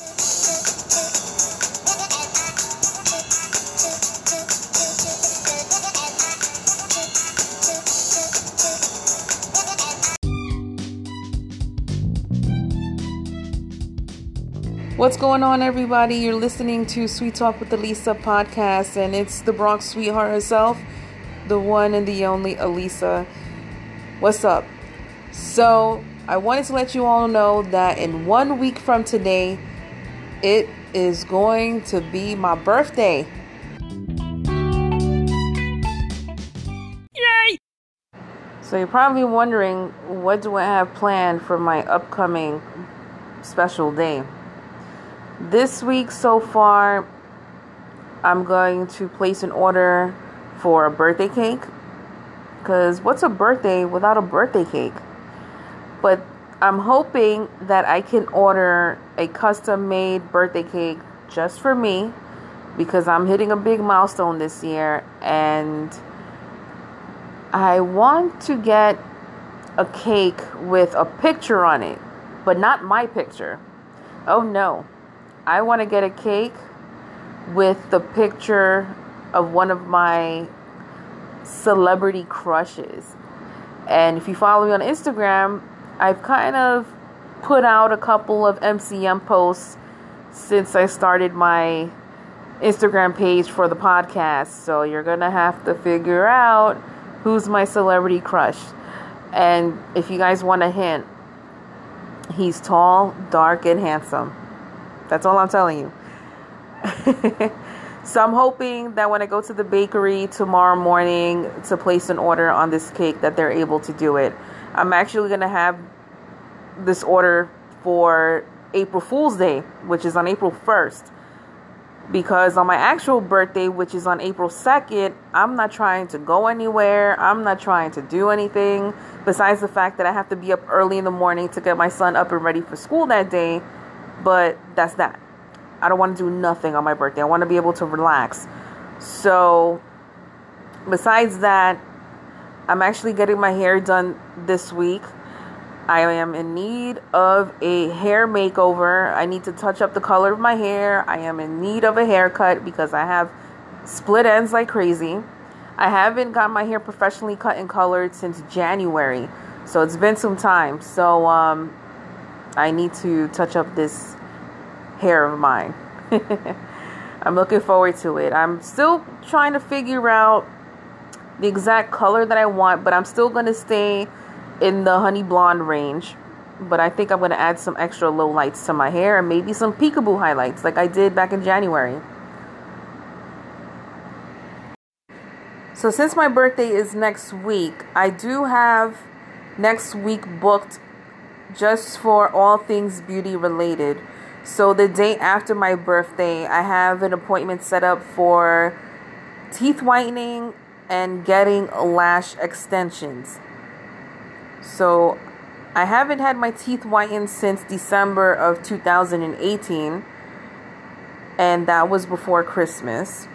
What's going on, everybody? You're listening to Sweet Talk with Aliza podcast, and it's the Bronx sweetheart herself, the one and the only Aliza. What's up? So, I wanted to let you all know that in one week from today, it is going to be my birthday. Yay! So, you're probably wondering what do I have planned for my upcoming special day? This week so far, I'm going to place an order for a birthday cake. Because what's a birthday without a birthday cake? But I'm hoping that I can order a custom made birthday cake just for me because I'm hitting a big milestone this year and I want to get a cake with a picture on it, but not my picture. Oh no. I want to get a cake with the picture of one of my celebrity crushes. And if you follow me on Instagram, I've kind of put out a couple of MCM posts since I started my Instagram page for the podcast. So you're going to have to figure out who's my celebrity crush. And if you guys want a hint, he's tall, dark, and handsome. That's all I'm telling you. so I'm hoping that when I go to the bakery tomorrow morning to place an order on this cake that they're able to do it. I'm actually going to have this order for April Fool's Day, which is on April 1st. Because on my actual birthday, which is on April 2nd, I'm not trying to go anywhere. I'm not trying to do anything besides the fact that I have to be up early in the morning to get my son up and ready for school that day but that's that. I don't want to do nothing on my birthday. I want to be able to relax. So, besides that, I'm actually getting my hair done this week. I am in need of a hair makeover. I need to touch up the color of my hair. I am in need of a haircut because I have split ends like crazy. I haven't got my hair professionally cut and colored since January. So it's been some time. So um I need to touch up this hair of mine. I'm looking forward to it. I'm still trying to figure out the exact color that I want, but I'm still going to stay in the honey blonde range. But I think I'm going to add some extra low lights to my hair and maybe some peekaboo highlights like I did back in January. So, since my birthday is next week, I do have next week booked just for all things beauty related. So the day after my birthday, I have an appointment set up for teeth whitening and getting lash extensions. So I haven't had my teeth whitened since December of 2018 and that was before Christmas.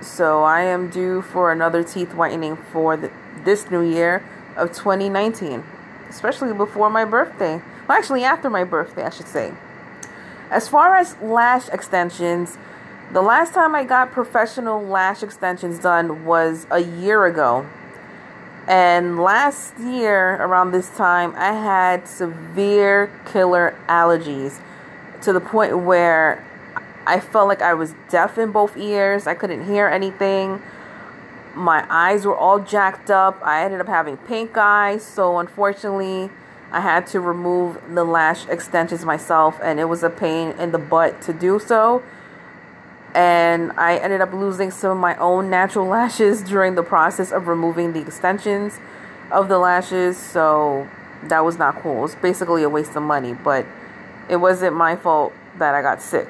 So I am due for another teeth whitening for the, this new year of 2019 especially before my birthday. Well, actually, after my birthday, I should say. As far as lash extensions, the last time I got professional lash extensions done was a year ago. And last year, around this time, I had severe killer allergies to the point where I felt like I was deaf in both ears. I couldn't hear anything my eyes were all jacked up. I ended up having pink eyes, so unfortunately, I had to remove the lash extensions myself, and it was a pain in the butt to do so. And I ended up losing some of my own natural lashes during the process of removing the extensions of the lashes, so that was not cool. It was basically a waste of money, but it wasn't my fault that I got sick.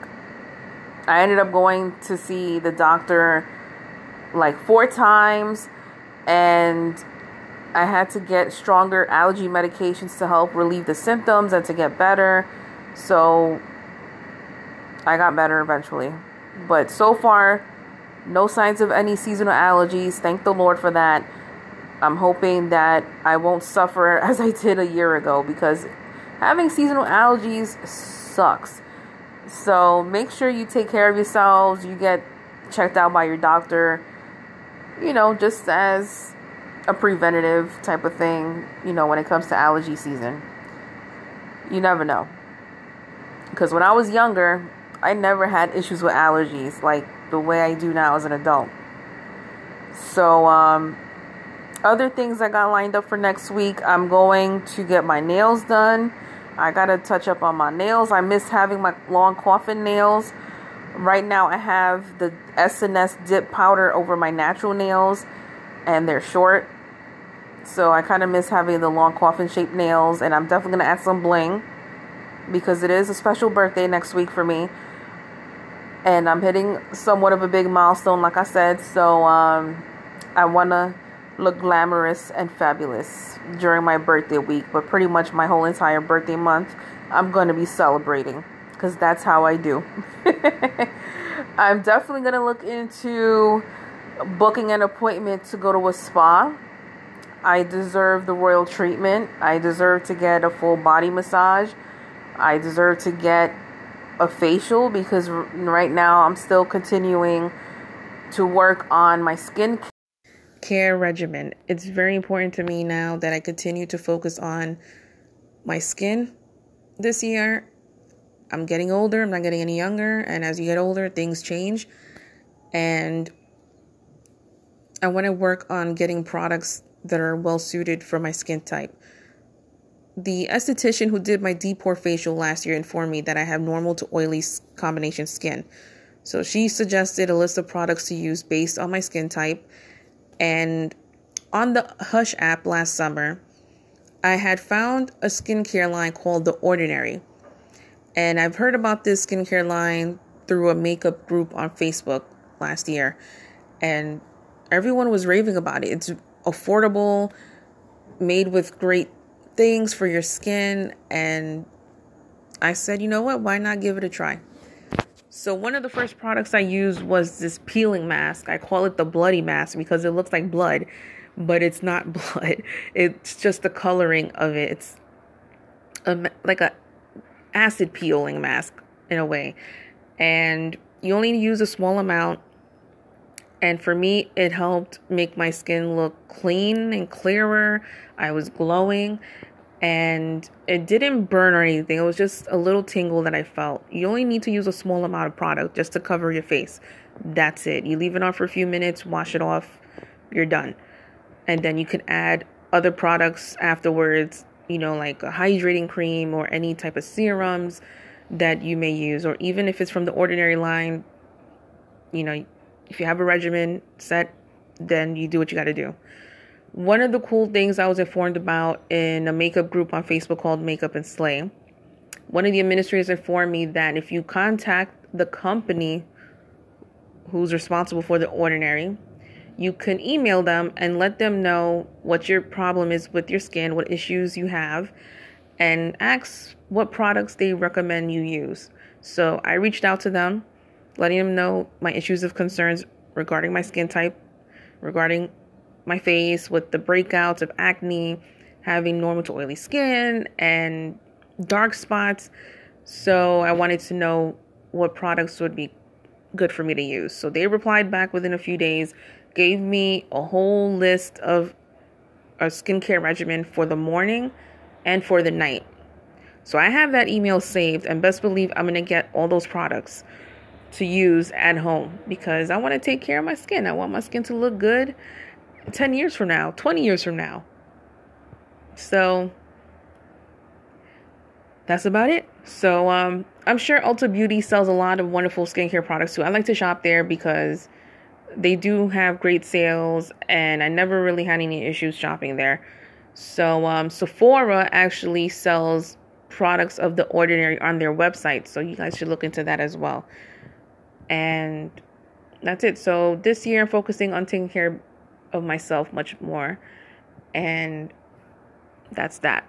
I ended up going to see the doctor like four times and I had to get stronger allergy medications to help relieve the symptoms and to get better. So I got better eventually. But so far, no signs of any seasonal allergies. Thank the Lord for that. I'm hoping that I won't suffer as I did a year ago because having seasonal allergies sucks. So make sure you take care of yourselves. You get checked out by your doctor. You know, just as a preventative type of thing, you know, when it comes to allergy season. You never know. Because when I was younger, I never had issues with allergies like the way I do now as an adult. So, um, other things I got lined up for next week, I'm going to get my nails done. I gotta touch up on my nails. I miss having my long coffin nails. Right now, I have the SNS dip powder over my natural nails, and they're short. So I kind of miss having the long coffin shaped nails, and I'm definitely gonna add some bling because it is a special birthday next week for me and I'm hitting somewhat of a big milestone, like I said. So um, I want to look glamorous and fabulous during my birthday week, but pretty much my whole entire birthday month, I'm going to be celebrating because that's how I do. I'm definitely going to look into booking an appointment to go to a spa. I deserve the royal treatment. I deserve to get a full body massage. I deserve to get a facial because right now I'm still continuing to work on my skin care regimen. It's very important to me now that I continue to focus on my skin this year. I'm getting older, I'm not getting any younger, and as you get older, things change. And I want to work on getting products that are well suited for my skin type the esthetician who did my deep pore facial last year informed me that I have normal to oily combination skin. So she suggested a list of products to use based on my skin type. And on the Hush app last summer, I had found a skincare line called The Ordinary. And I've heard about this skincare line through a makeup group on Facebook last year. And everyone was raving about it. It's affordable, made with great things for your skin. And I said, you know what? Why not give it a try? So, one of the first products I used was this peeling mask. I call it the bloody mask because it looks like blood, but it's not blood. It's just the coloring of it. It's a, like a acid peeling mask in a way. And you only use a small amount. And for me, it helped make my skin look clean and clearer. I was glowing and it didn't burn or anything. It was just a little tingle that I felt. You only need to use a small amount of product just to cover your face. That's it. You leave it on for a few minutes, wash it off, you're done. And then you can add other products afterwards, you know, like a hydrating cream or any type of serums that you may use, or even if it's from the ordinary line, you know, if you have a regimen set, then you do what you got to do. One of the cool things I was informed about in a makeup group on Facebook called Makeup and Slay, one of the administrators informed me that if you contact the company who's responsible for the ordinary, you can email them and let them know what your problem is with your skin, what issues you have, and ask what products they recommend you use. So I reached out to them, letting them know my issues of concerns regarding my skin type, regarding my face with the breakouts of acne, having normal to oily skin, and dark spots. So I wanted to know what products would be good for me to use. So they replied back within a few days, gave me a whole list of a skincare regimen for the morning and for the night. So I have that email saved, and best believe I'm to get all those products to use at home because I want to take care of my skin. I want my skin to look good 10 years from now, 20 years from now. So that's about it. So um, I'm sure Ulta Beauty sells a lot of wonderful skincare products too. I like to shop there because they do have great sales, and I never really had any issues shopping there. So um, Sephora actually sells products of the ordinary on their website, so you guys should look into that as well. And that's it. So this year, I'm focusing on taking care of myself much more. And that's that.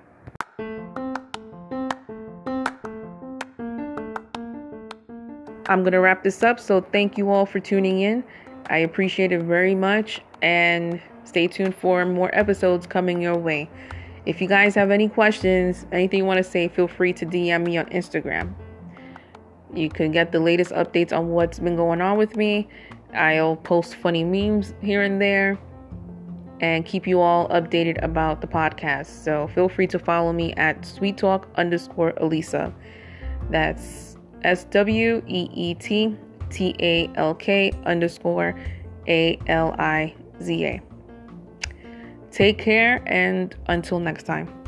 I'm going to wrap this up. So, thank you all for tuning in. I appreciate it very much. And stay tuned for more episodes coming your way. If you guys have any questions, anything you want to say, feel free to DM me on Instagram. You can get the latest updates on what's been going on with me. I'll post funny memes here and there and keep you all updated about the podcast. So feel free to follow me at sweet talk underscore Aliza. That's S W E E T T A L K underscore A L I Z A. Take care and until next time.